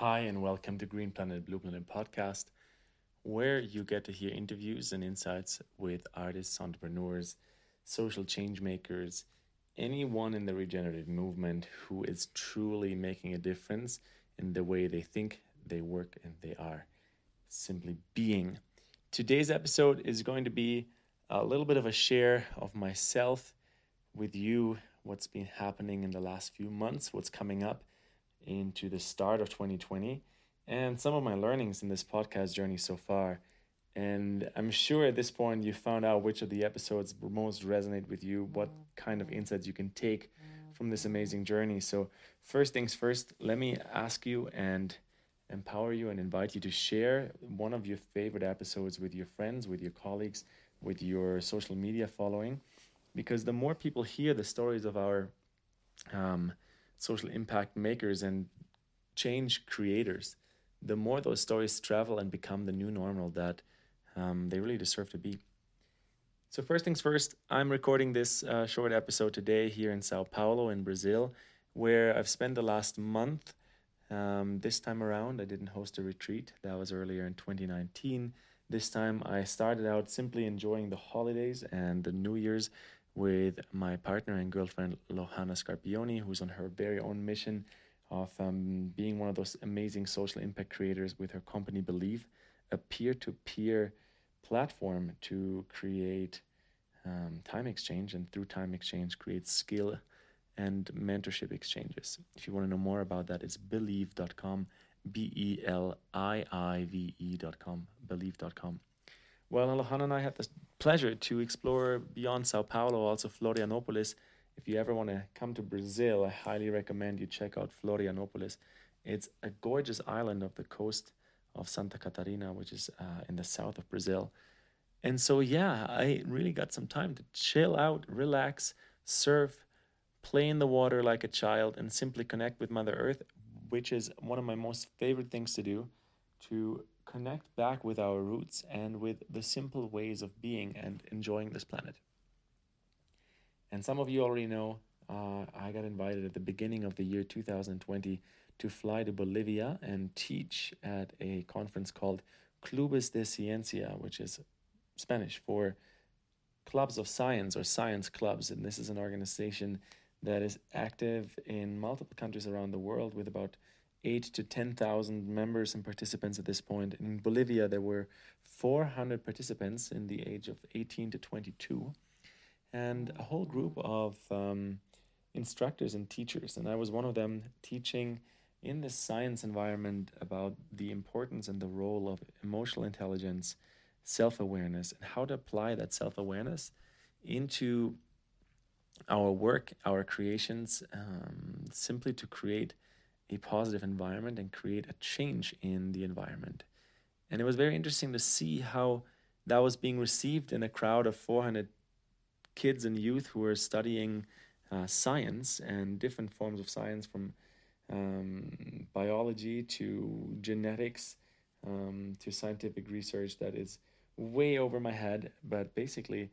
Hi, and welcome to Green Planet Blue Planet podcast, where you get to hear interviews and insights with artists, entrepreneurs, social change makers, anyone in the regenerative movement who is truly making a difference in the way they think, they work, and they are simply being. Today's episode is going to be a little bit of a share of myself with you, what's been happening in the last few months, what's coming up into the start of 2020, and some of my learnings in this podcast journey so far. And I'm sure at this point you found out which of the episodes most resonate with you, what kind of insights you can take from this amazing journey. So, first things first, let me ask you and empower you and invite you to share one of your favorite episodes with your friends, with your colleagues, with your social media following. Because the more people hear the stories of our um, social impact makers and change creators, the more those stories travel and become the new normal that um, they really deserve to be. So, first things first, I'm recording this uh, short episode today here in Sao Paulo, in Brazil, where I've spent the last month. Um, this time around, I didn't host a retreat, that was earlier in 2019. This time, I started out simply enjoying the holidays and the New Year's with my partner and girlfriend Lohana Scarpioni, who's on her very own mission of um, being one of those amazing social impact creators with her company Beliive, a peer to peer platform to create um, time exchange and through time exchange create skill and mentorship exchanges. If you want to know more about that, it's beliive.com, B E L I I V E.com, beliive.com. Well, Lohana and I had the pleasure to explore beyond Sao Paulo, also Florianopolis. If you ever want to come to Brazil, I highly recommend you check out Florianopolis. It's a gorgeous island of the coast of Santa Catarina, which is uh, in the south of Brazil. And so, yeah, I really got some time to chill out, relax, surf, play in the water like a child, and simply connect with Mother Earth, which is one of my most favorite things to do to connect back with our roots and with the simple ways of being and enjoying this planet. And some of you already know uh, I got invited at the beginning of the year 2020 to fly to Bolivia and teach at a conference called Clubes de Ciencia, which is Spanish for clubs of science or science clubs. And this is an organization that is active in multiple countries around the world with about eight to 10,000 members and participants at this point. In Bolivia, there were 400 participants in the age of 18 to 22, and a whole group of um, instructors and teachers. And I was one of them teaching in this science environment about the importance and the role of emotional intelligence, self awareness, and how to apply that self awareness into our work, our creations, um, simply to create a positive environment and create a change in the environment. And it was very interesting to see how that was being received in a crowd of 400 kids and youth who were studying uh, science and different forms of science from um, biology to genetics um, to scientific research that is way over my head. But basically,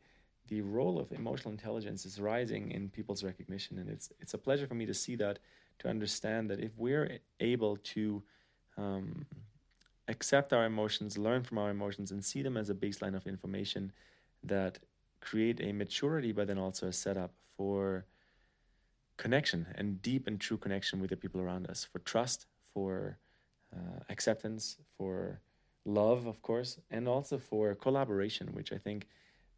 the role of emotional intelligence is rising in people's recognition, and it's it's a pleasure for me to see that to understand that if we're able to um, accept our emotions, learn from our emotions, and see them as a baseline of information that create a maturity, but then also a setup for connection and deep and true connection with the people around us, for trust, for uh, acceptance, for love, of course, and also for collaboration, which I think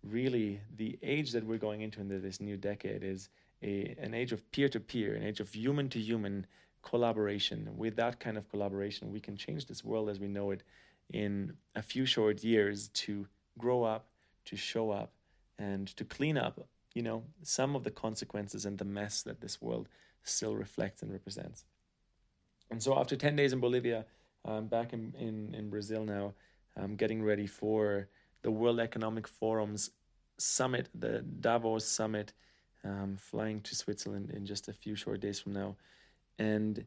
really the age that we're going into into this new decade is a, an age of peer to peer, an age of human to human collaboration. With that kind of collaboration, we can change this world as we know it in a few short years to grow up, to show up, and to clean up, you know, some of the consequences and the mess that this world still reflects and represents. And so after 10 days in Bolivia, I'm back in, in, in Brazil now. I'm getting ready for the World Economic Forum's summit, the Davos summit um, flying to Switzerland in just a few short days from now. And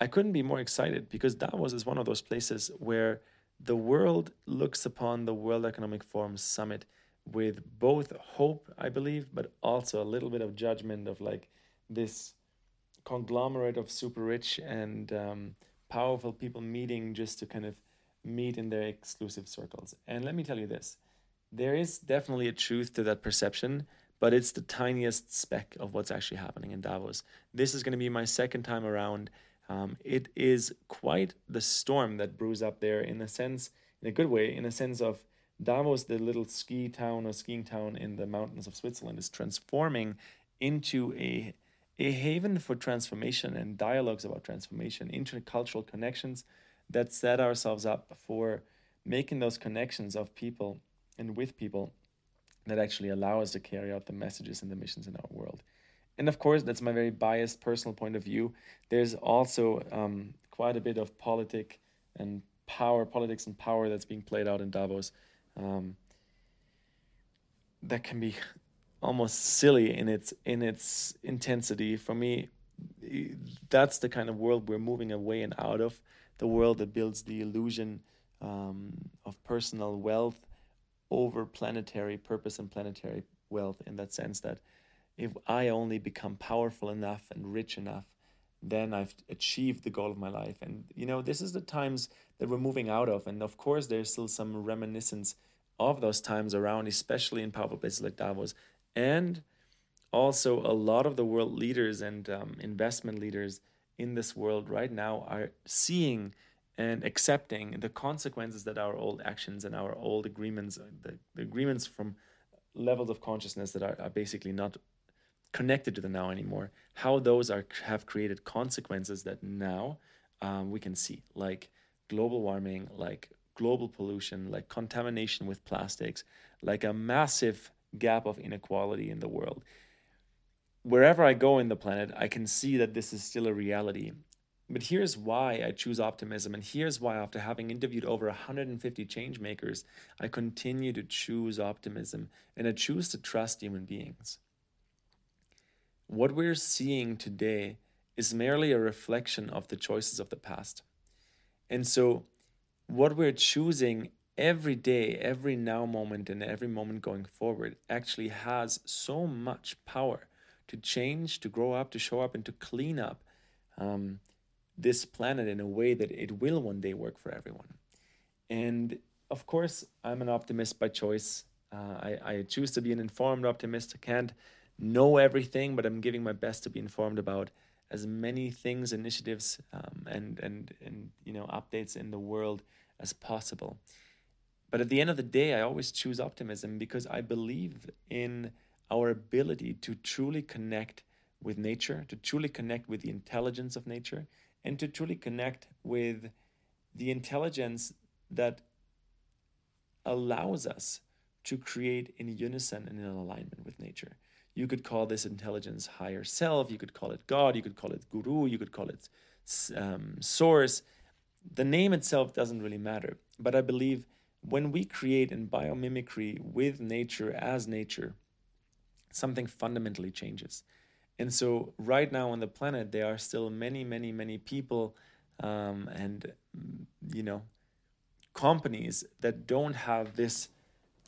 I couldn't be more excited because Davos is one of those places where the world looks upon the World Economic Forum summit with both hope, I believe, but also a little bit of judgment of like this conglomerate of super rich and um, powerful people meeting just to kind of meet in their exclusive circles. And let me tell you this there is definitely a truth to that perception, but it's the tiniest speck of what's actually happening in Davos. This is going to be my second time around. Um, it is quite the storm that brews up there in a sense, in a good way, in a sense of Davos, the little ski town or skiing town in the mountains of Switzerland, is transforming into a a haven for transformation and dialogues about transformation, intercultural connections that set ourselves up for making those connections of people and with people that actually allow us to carry out the messages and the missions in our world. And of course, that's my very biased personal point of view. There's also um, quite a bit of politic and power, politics and power that's being played out in Davos. Um, that can be almost silly in its in its intensity. For me, that's the kind of world we're moving away and out of. The world that builds the illusion um, of personal wealth over planetary purpose and planetary wealth. In that sense, that if I only become powerful enough and rich enough, then I've achieved the goal of my life. And you know, this is the times that we're moving out of. And of course, there's still some reminiscence of those times around, especially in powerful places like Davos and also a lot of the world leaders and um, investment leaders in this world right now are seeing and accepting the consequences that our old actions and our old agreements, the, the agreements from levels of consciousness that are, are basically not connected to the now anymore, how those are have created consequences that now um, we can see, like global warming, like global pollution, like contamination with plastics, like a massive gap of inequality in the world. Wherever I go in the planet, I can see that this is still a reality. But here's why I choose optimism, and here's why, after having interviewed over 150 change makers, I continue to choose optimism and I choose to trust human beings. What we're seeing today is merely a reflection of the choices of the past. And so, what we're choosing every day, every now moment, and every moment going forward actually has so much power to change, to grow up, to show up, and to clean up um, this planet in a way that it will one day work for everyone. And of course, I'm an optimist by choice. Uh, I, I choose to be an informed optimist. I can't know everything, but I'm giving my best to be informed about as many things, initiatives, um, and and and you know updates in the world as possible. But at the end of the day, I always choose optimism because I believe in our ability to truly connect with nature, to truly connect with the intelligence of nature, and to truly connect with the intelligence that allows us to create in unison and in alignment with nature. You could call this intelligence higher self, you could call it God, you could call it guru, you could call it um, source. The name itself doesn't really matter, but I believe when we create in biomimicry with nature as nature, something fundamentally changes. And so, right now on the planet, there are still many, many, many people um, and, you know, companies that don't have this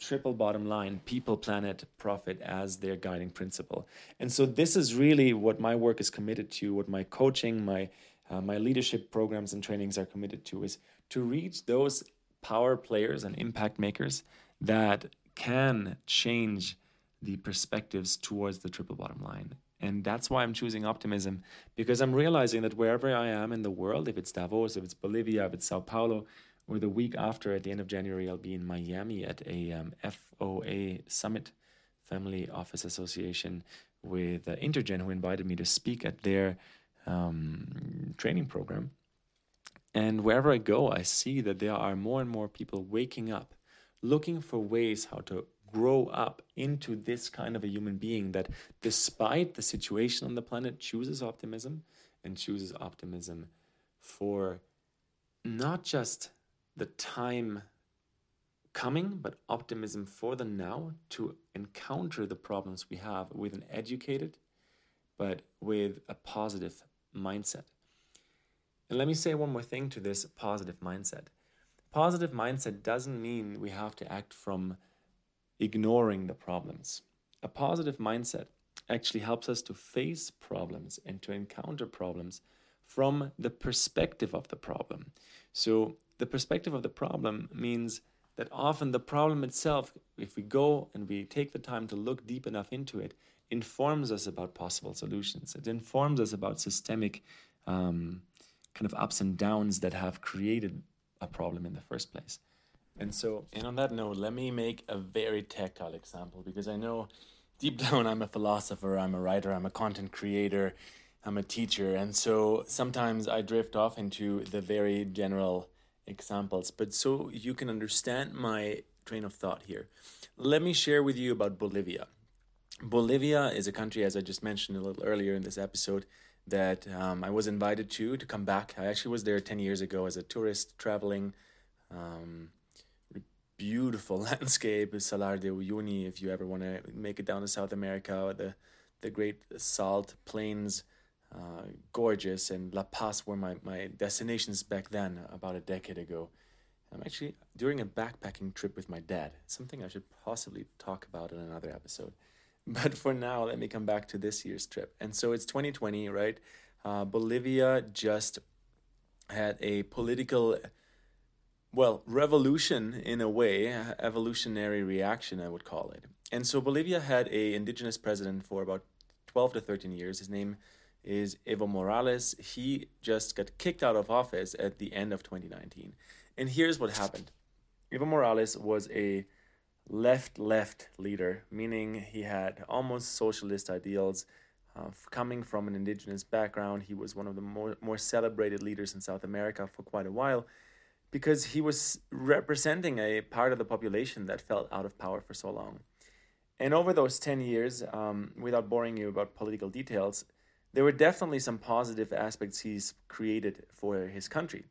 triple bottom line people, planet, profit as their guiding principle. And so, this is really what my work is committed to, what my coaching, my uh, my leadership programs and trainings are committed to is to reach those power players and impact makers that can change the perspectives towards the triple bottom line. And that's why I'm choosing optimism because I'm realizing that wherever I am in the world, if it's Davos, if it's Bolivia, if it's Sao Paulo, or the week after at the end of January, I'll be in Miami at a um, FOA summit, Family Office Association, with uh, Intergen, who invited me to speak at their um, training program. And wherever I go, I see that there are more and more people waking up, looking for ways how to grow up into this kind of a human being that, despite the situation on the planet, chooses optimism and chooses optimism for not just the time coming, but optimism for the now to encounter the problems we have with an educated, but with a positive mindset. And let me say one more thing to this positive mindset. Positive mindset doesn't mean we have to act from ignoring the problems. A positive mindset actually helps us to face problems and to encounter problems from the perspective of the problem. So, the perspective of the problem means that often the problem itself, if we go and we take the time to look deep enough into it, informs us about possible solutions. It informs us about systemic um, kind of ups and downs that have created a problem in the first place. And so, and on that note, let me make a very tactile example because I know deep down I'm a philosopher, I'm a writer, I'm a content creator, I'm a teacher. And so sometimes I drift off into the very general examples. But so you can understand my train of thought here, let me share with you about Bolivia. Bolivia is a country, as I just mentioned a little earlier in this episode, that um, I was invited to to come back. I actually was there 10 years ago as a tourist traveling. Um, beautiful landscape, Salar de Uyuni, if you ever want to make it down to South America, the, the great salt plains uh, gorgeous, and La Paz were my, my destinations back then, about a decade ago. I'm actually during a backpacking trip with my dad, something I should possibly talk about in another episode. But for now, let me come back to this year's trip. And so it's 2020, right? Uh, Bolivia just had a political, well, revolution in a way, evolutionary reaction, I would call it. And so Bolivia had a indigenous president for about 12 to 13 years. His name is Evo Morales. He just got kicked out of office at the end of 2019. And here's what happened Evo Morales was a left left leader, meaning he had almost socialist ideals. Uh, coming from an indigenous background, he was one of the more, more celebrated leaders in South America for quite a while because he was representing a part of the population that felt out of power for so long. And over those 10 years, um, without boring you about political details, there were definitely some positive aspects he's created for his country.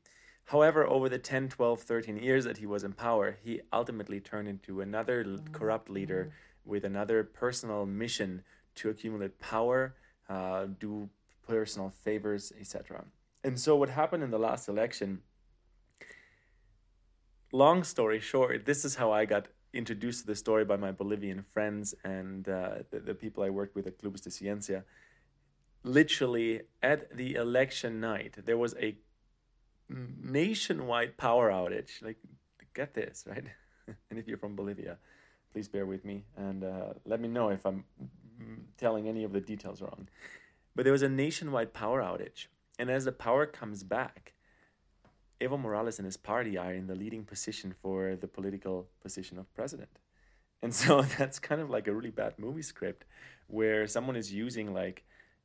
However, over the 10, 12, 13 years that he was in power, he ultimately turned into another corrupt leader with another personal mission to accumulate power, uh, do personal favors, etc. And so, what happened in the last election, long story short, this is how I got introduced to the story by my Bolivian friends and uh, the, the people I worked with at Clubes de Ciencia literally at the election night, there was a nationwide power outage. Like, get this, right? and if you're from Bolivia, please bear with me and uh, let me know if I'm telling any of the details wrong. But there was a nationwide power outage. And as the power comes back, Evo Morales and his party are in the leading position for the political position of president. And so that's kind of like a really bad movie script where someone is using like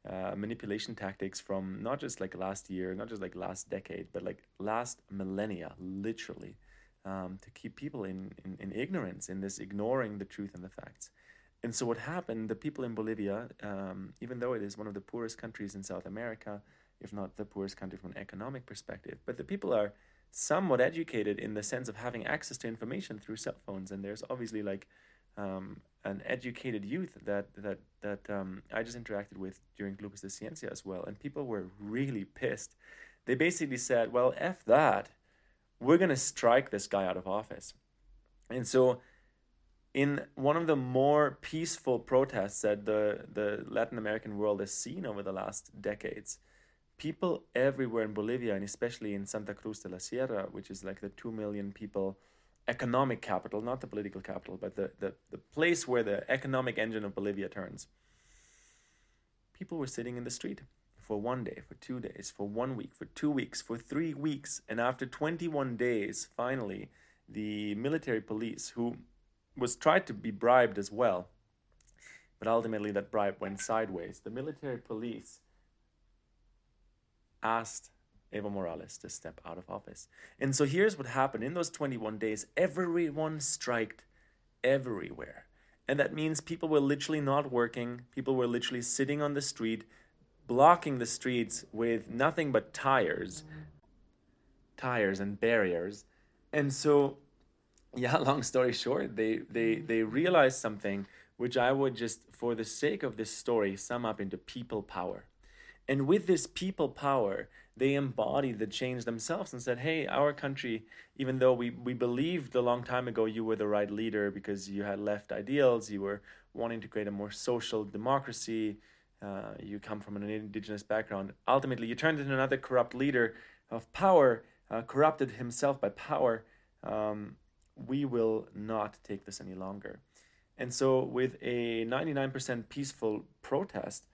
uh, manipulation tactics from not just like last year, not just like last decade, but like last millennia, literally, um, to keep people in, in, in ignorance, in this ignoring the truth and the facts. And so, what happened, the people in Bolivia, um, even though it is one of the poorest countries in South America, if not the poorest country from an economic perspective, but the people are somewhat educated in the sense of having access to information through cell phones. And there's obviously like um, an educated youth that that that um, I just interacted with during Clubes de Ciencia as well, and people were really pissed. They basically said, "Well, f that, we're gonna strike this guy out of office," and so. In one of the more peaceful protests that the, the Latin American world has seen over the last decades, people everywhere in Bolivia and especially in Santa Cruz de la Sierra, which is like the 2 million people economic capital, not the political capital, but the, the, the place where the economic engine of Bolivia turns. People were sitting in the street for one day, for two days, for one week, for two weeks, for three weeks. And after 21 days, finally, the military police, who was tried to be bribed as well, but ultimately that bribe went sideways. The military police asked Evo Morales to step out of office. And so here's what happened in those 21 days everyone striked everywhere. And that means people were literally not working, people were literally sitting on the street, blocking the streets with nothing but tires, tires and barriers. And so, yeah, long story short, they, they, they realized something which I would just, for the sake of this story, sum up into people power. And with this people power, they embodied the change themselves and said, hey, our country, even though we, we believed a long time ago you were the right leader because you had left ideals, you were wanting to create a more social democracy, uh, you come from an indigenous background. Ultimately, you turned into another corrupt leader of power, uh, corrupted himself by power. Um, we will not take this any longer. And so, with a 99% peaceful protest,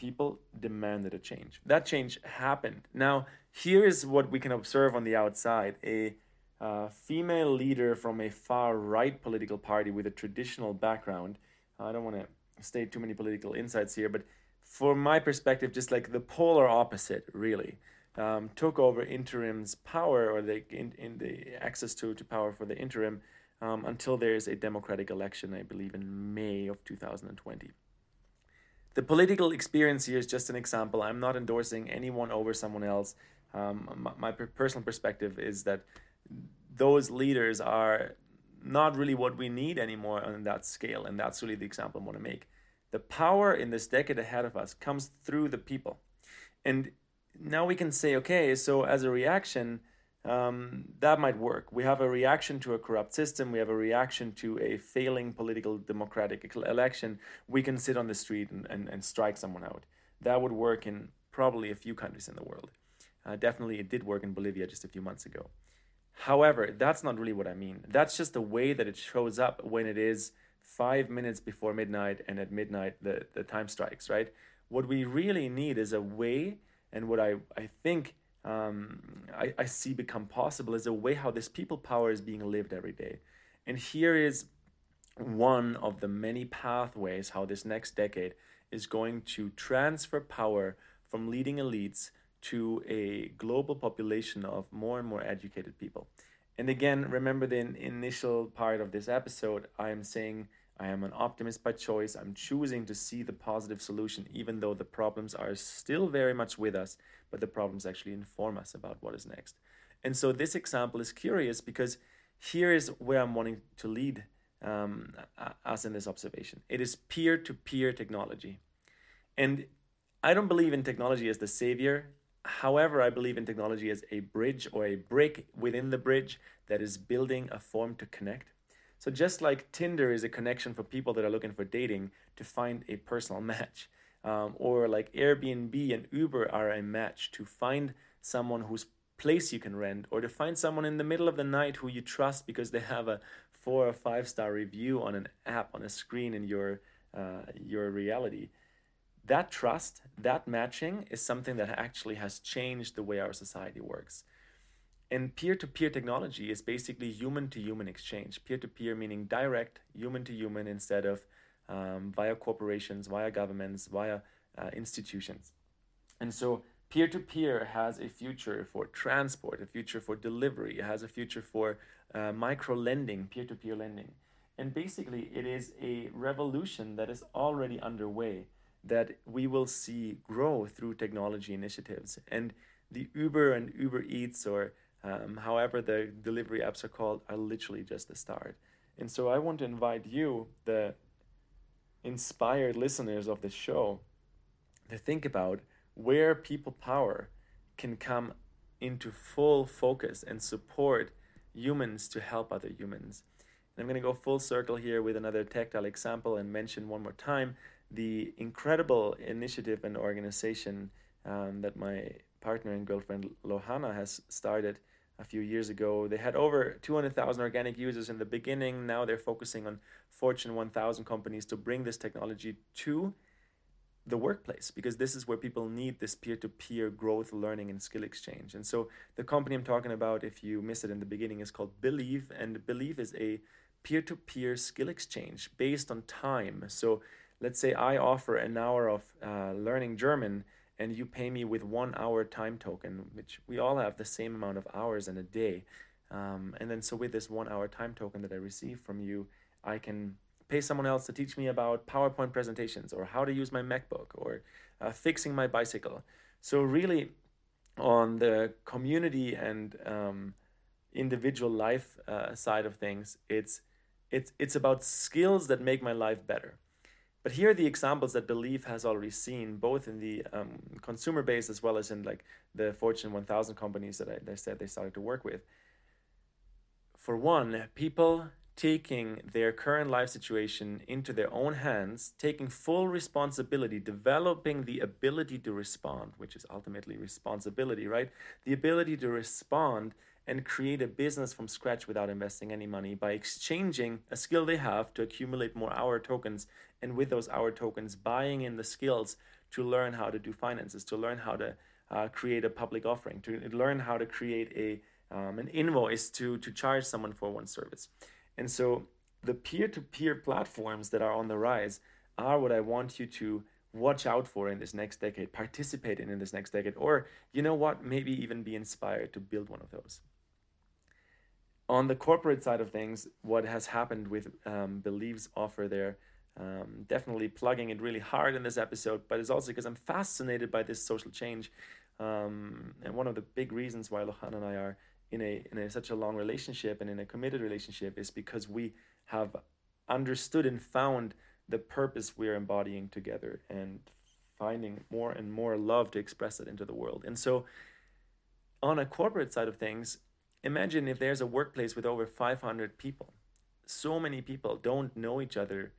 people demanded a change. That change happened. Now, here is what we can observe on the outside a uh, female leader from a far right political party with a traditional background. I don't want to state too many political insights here, but from my perspective, just like the polar opposite, really. Um, took over interim's power or the in, in the access to, to power for the interim um, until there is a democratic election, I believe, in May of 2020. The political experience here is just an example. I'm not endorsing anyone over someone else. Um, my, my personal perspective is that those leaders are not really what we need anymore on that scale. And that's really the example I want to make. The power in this decade ahead of us comes through the people. And now we can say, okay, so as a reaction, um, that might work. We have a reaction to a corrupt system. We have a reaction to a failing political democratic election. We can sit on the street and, and, and strike someone out. That would work in probably a few countries in the world. Uh, definitely, it did work in Bolivia just a few months ago. However, that's not really what I mean. That's just the way that it shows up when it is five minutes before midnight and at midnight the, the time strikes, right? What we really need is a way, and what I, I think um, I, I see become possible is a way how this people power is being lived every day. And here is one of the many pathways how this next decade is going to transfer power from leading elites to a global population of more and more educated people. And again, remember the initial part of this episode, I am saying I am an optimist by choice. I'm choosing to see the positive solution, even though the problems are still very much with us, but the problems actually inform us about what is next. And so this example is curious because here is where I'm wanting to lead um, us in this observation. It is peer to peer technology. And I don't believe in technology as the savior. However, I believe in technology as a bridge or a brick within the bridge that is building a form to connect. So, just like Tinder is a connection for people that are looking for dating to find a personal match, um, or like Airbnb and Uber are a match to find someone whose place you can rent, or to find someone in the middle of the night who you trust because they have a four or five star review on an app on a screen in your uh, your reality that trust, that matching is something that actually has changed the way our society works. And peer to peer technology is basically human to human exchange. Peer to peer meaning direct, human to human, instead of um, via corporations, via governments, via uh, institutions. And so peer to peer has a future for transport, a future for delivery, it has a future for uh, micro lending, peer to peer lending. And basically, it is a revolution that is already underway that we will see grow through technology initiatives. And the Uber and Uber Eats, or um, however the delivery apps are called, are literally just the start. And so I want to invite you, the inspired listeners of the show, to think about where people power can come into full focus and support humans to help other humans. And I'm going to go full circle here with another tactile example and mention one more time the incredible initiative and organization um, that my partner and girlfriend Lohana has started a few years ago. They had over 200,000 organic users in the beginning. Now they're focusing on Fortune 1000 companies to bring this technology to the workplace because this is where people need this peer-to-peer growth learning and skill exchange and so the company i'm talking about if you missed it in the beginning is called beliive and beliive is a peer-to-peer skill exchange based on time so let's say I offer an hour of uh, learning German and you pay me with one hour time token, which we all have the same amount of hours in a day. Um, and then so with this one hour time token that I receive from you, I can pay someone else to teach me about PowerPoint presentations or how to use my MacBook or uh, fixing my bicycle. So really on the community and um, individual life uh, side of things, it's it's it's about skills that make my life better. But here are the examples that Beliive has already seen, both in the um, consumer base as well as in like the Fortune 1000 companies that I, they said they started to work with. For one, people taking their current life situation into their own hands, taking full responsibility, developing the ability to respond, which is ultimately responsibility, right? The ability to respond and create a business from scratch without investing any money by exchanging a skill they have to accumulate more hour tokens and with those hour tokens buying in the skills to learn how to do finances to learn how to uh, create a public offering to learn how to create a um, an invoice to to charge someone for one service. And so the peer-to-peer platforms that are on the rise are what i want you to watch out for in this next decade participate in in this next decade or you know what maybe even be inspired to build one of those on the corporate side of things, what has happened with um, Belief's offer there, um, definitely plugging it really hard in this episode, but it's also because I'm fascinated by this social change. Um, and one of the big reasons why Lohan and I are in a in a, such a long relationship and in a committed relationship is because we have understood and found the purpose we're embodying together and finding more and more love to express it into the world. And so on a corporate side of things, Imagine if there's a workplace with over 500 people. So many people don't know each other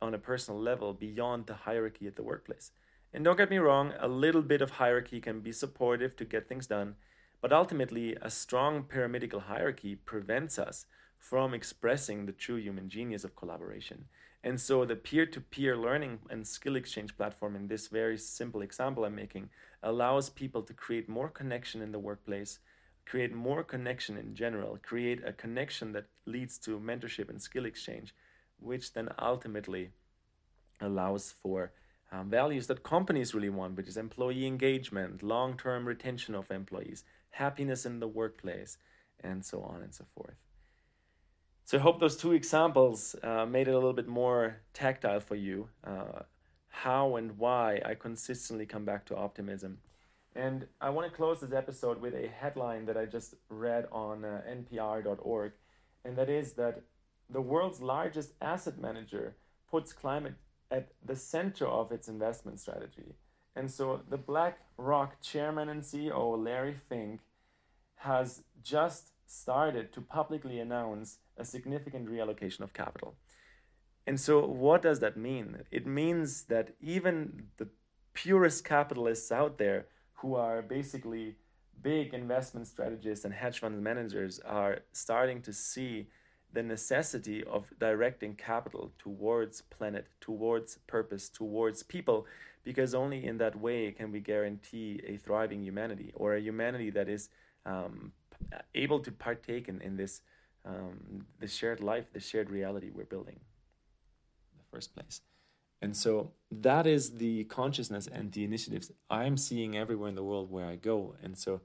on a personal level beyond the hierarchy at the workplace. And don't get me wrong, a little bit of hierarchy can be supportive to get things done, but ultimately, a strong pyramidal hierarchy prevents us from expressing the true human genius of collaboration. And so, the peer to peer learning and skill exchange platform, in this very simple example I'm making, allows people to create more connection in the workplace create more connection in general, create a connection that leads to mentorship and skill exchange, which then ultimately allows for um, values that companies really want, which is employee engagement, long term retention of employees, happiness in the workplace, and so on and so forth. So I hope those two examples uh, made it a little bit more tactile for you. Uh, how and why I consistently come back to optimism and I want to close this episode with a headline that I just read on uh, NPR.org, and that is that the world's largest asset manager puts climate at the center of its investment strategy. And so the BlackRock chairman and CEO, Larry Fink, has just started to publicly announce a significant reallocation of capital. And so, what does that mean? It means that even the purest capitalists out there who are basically big investment strategists and hedge fund managers are starting to see the necessity of directing capital towards planet, towards purpose, towards people, because only in that way can we guarantee a thriving humanity or a humanity that is um, able to partake in, in this um, the shared life, the shared reality we're building in the first place. And so that is the consciousness and the initiatives I'm seeing everywhere in the world where I go. And so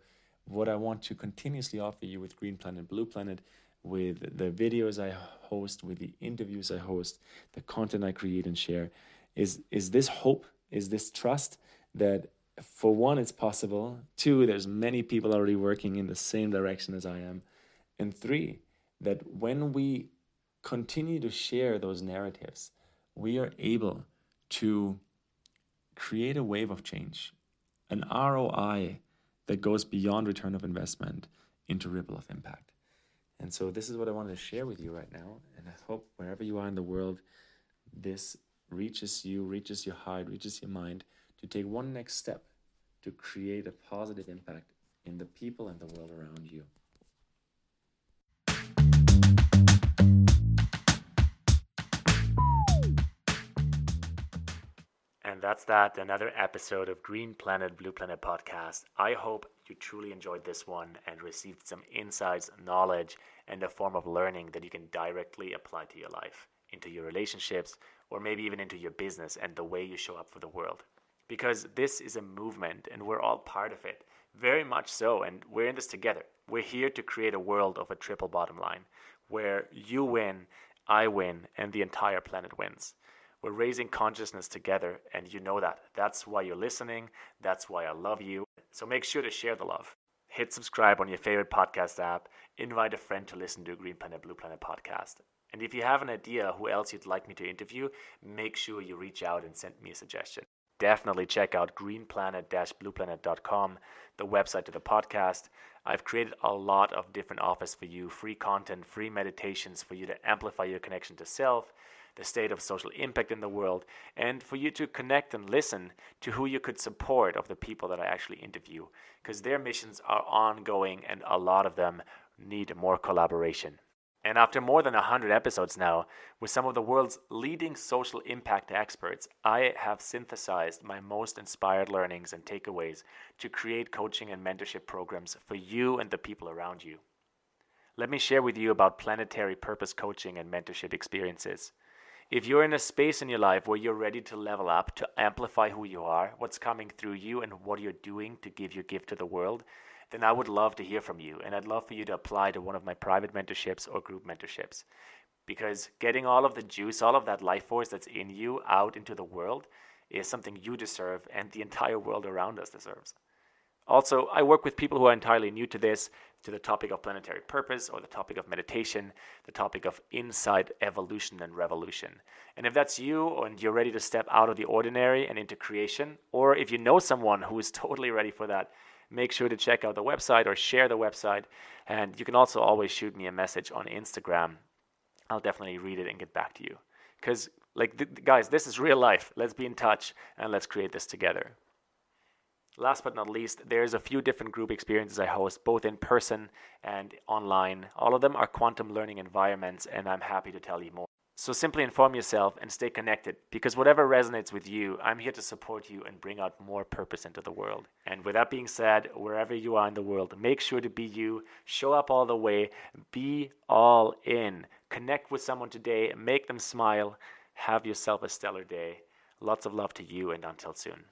what I want to continuously offer you with Green Planet, Blue Planet, with the videos I host, with the interviews I host, the content I create and share, is is this hope, is this trust that for one it's possible, two, there's many people already working in the same direction as I am, and three, that when we continue to share those narratives, we are able to create a wave of change, an ROI that goes beyond return of investment into ripple of impact. And so, this is what I wanted to share with you right now. And I hope wherever you are in the world, this reaches you, reaches your heart, reaches your mind to take one next step to create a positive impact in the people and the world around you. That's that. Another episode of Green Planet, Blue Planet podcast. I hope you truly enjoyed this one and received some insights, knowledge, and a form of learning that you can directly apply to your life, into your relationships, or maybe even into your business and the way you show up for the world. Because this is a movement and we're all part of it. Very much so. And we're in this together. We're here to create a world of a triple bottom line where you win, I win, and the entire planet wins. We're raising consciousness together, and you know that. That's why you're listening. That's why I love you. So make sure to share the love. Hit subscribe on your favorite podcast app. Invite a friend to listen to Green Planet, Blue Planet podcast. And if you have an idea who else you'd like me to interview, make sure you reach out and send me a suggestion. definitely check out greenplanet-blueplanet.com, the website to the podcast. I've created a lot of different offers for you, free content, free meditations for you to amplify your connection to self, the state of social impact in the world, and for you to connect and listen to who you could support of the people that I actually interview, because their missions are ongoing and a lot of them need more collaboration. And after more than 100 episodes now, with some of the world's leading social impact experts, I have synthesized my most inspired learnings and takeaways to create coaching and mentorship programs for you and the people around you. Let me share with you about planetary purpose coaching and mentorship experiences. If you're in a space in your life where you're ready to level up, to amplify who you are, what's coming through you, and what you're doing to give your gift to the world, then I would love to hear from you. And I'd love for you to apply to one of my private mentorships or group mentorships. Because getting all of the juice, all of that life force that's in you out into the world is something you deserve and the entire world around us deserves. Also, I work with people who are entirely new to this, to the topic of planetary purpose or the topic of meditation, the topic of inside evolution and revolution. And if that's you and you're ready to step out of the ordinary and into creation, or if you know someone who is totally ready for that, make sure to check out the website or share the website. And you can also always shoot me a message on Instagram. I'll definitely read it and get back to you. Because, like, th- guys, this is real life. Let's be in touch and let's create this together. Last but not least, there's a few different group experiences I host, both in person and online. All of them are quantum learning environments, and I'm happy to tell you more. So simply inform yourself and stay connected because whatever resonates with you, I'm here to support you and bring out more purpose into the world. And with that being said, wherever you are in the world, make sure to be you, show up all the way, be all in. Connect with someone today, make them smile, have yourself a stellar day. Lots of love to you, and until soon.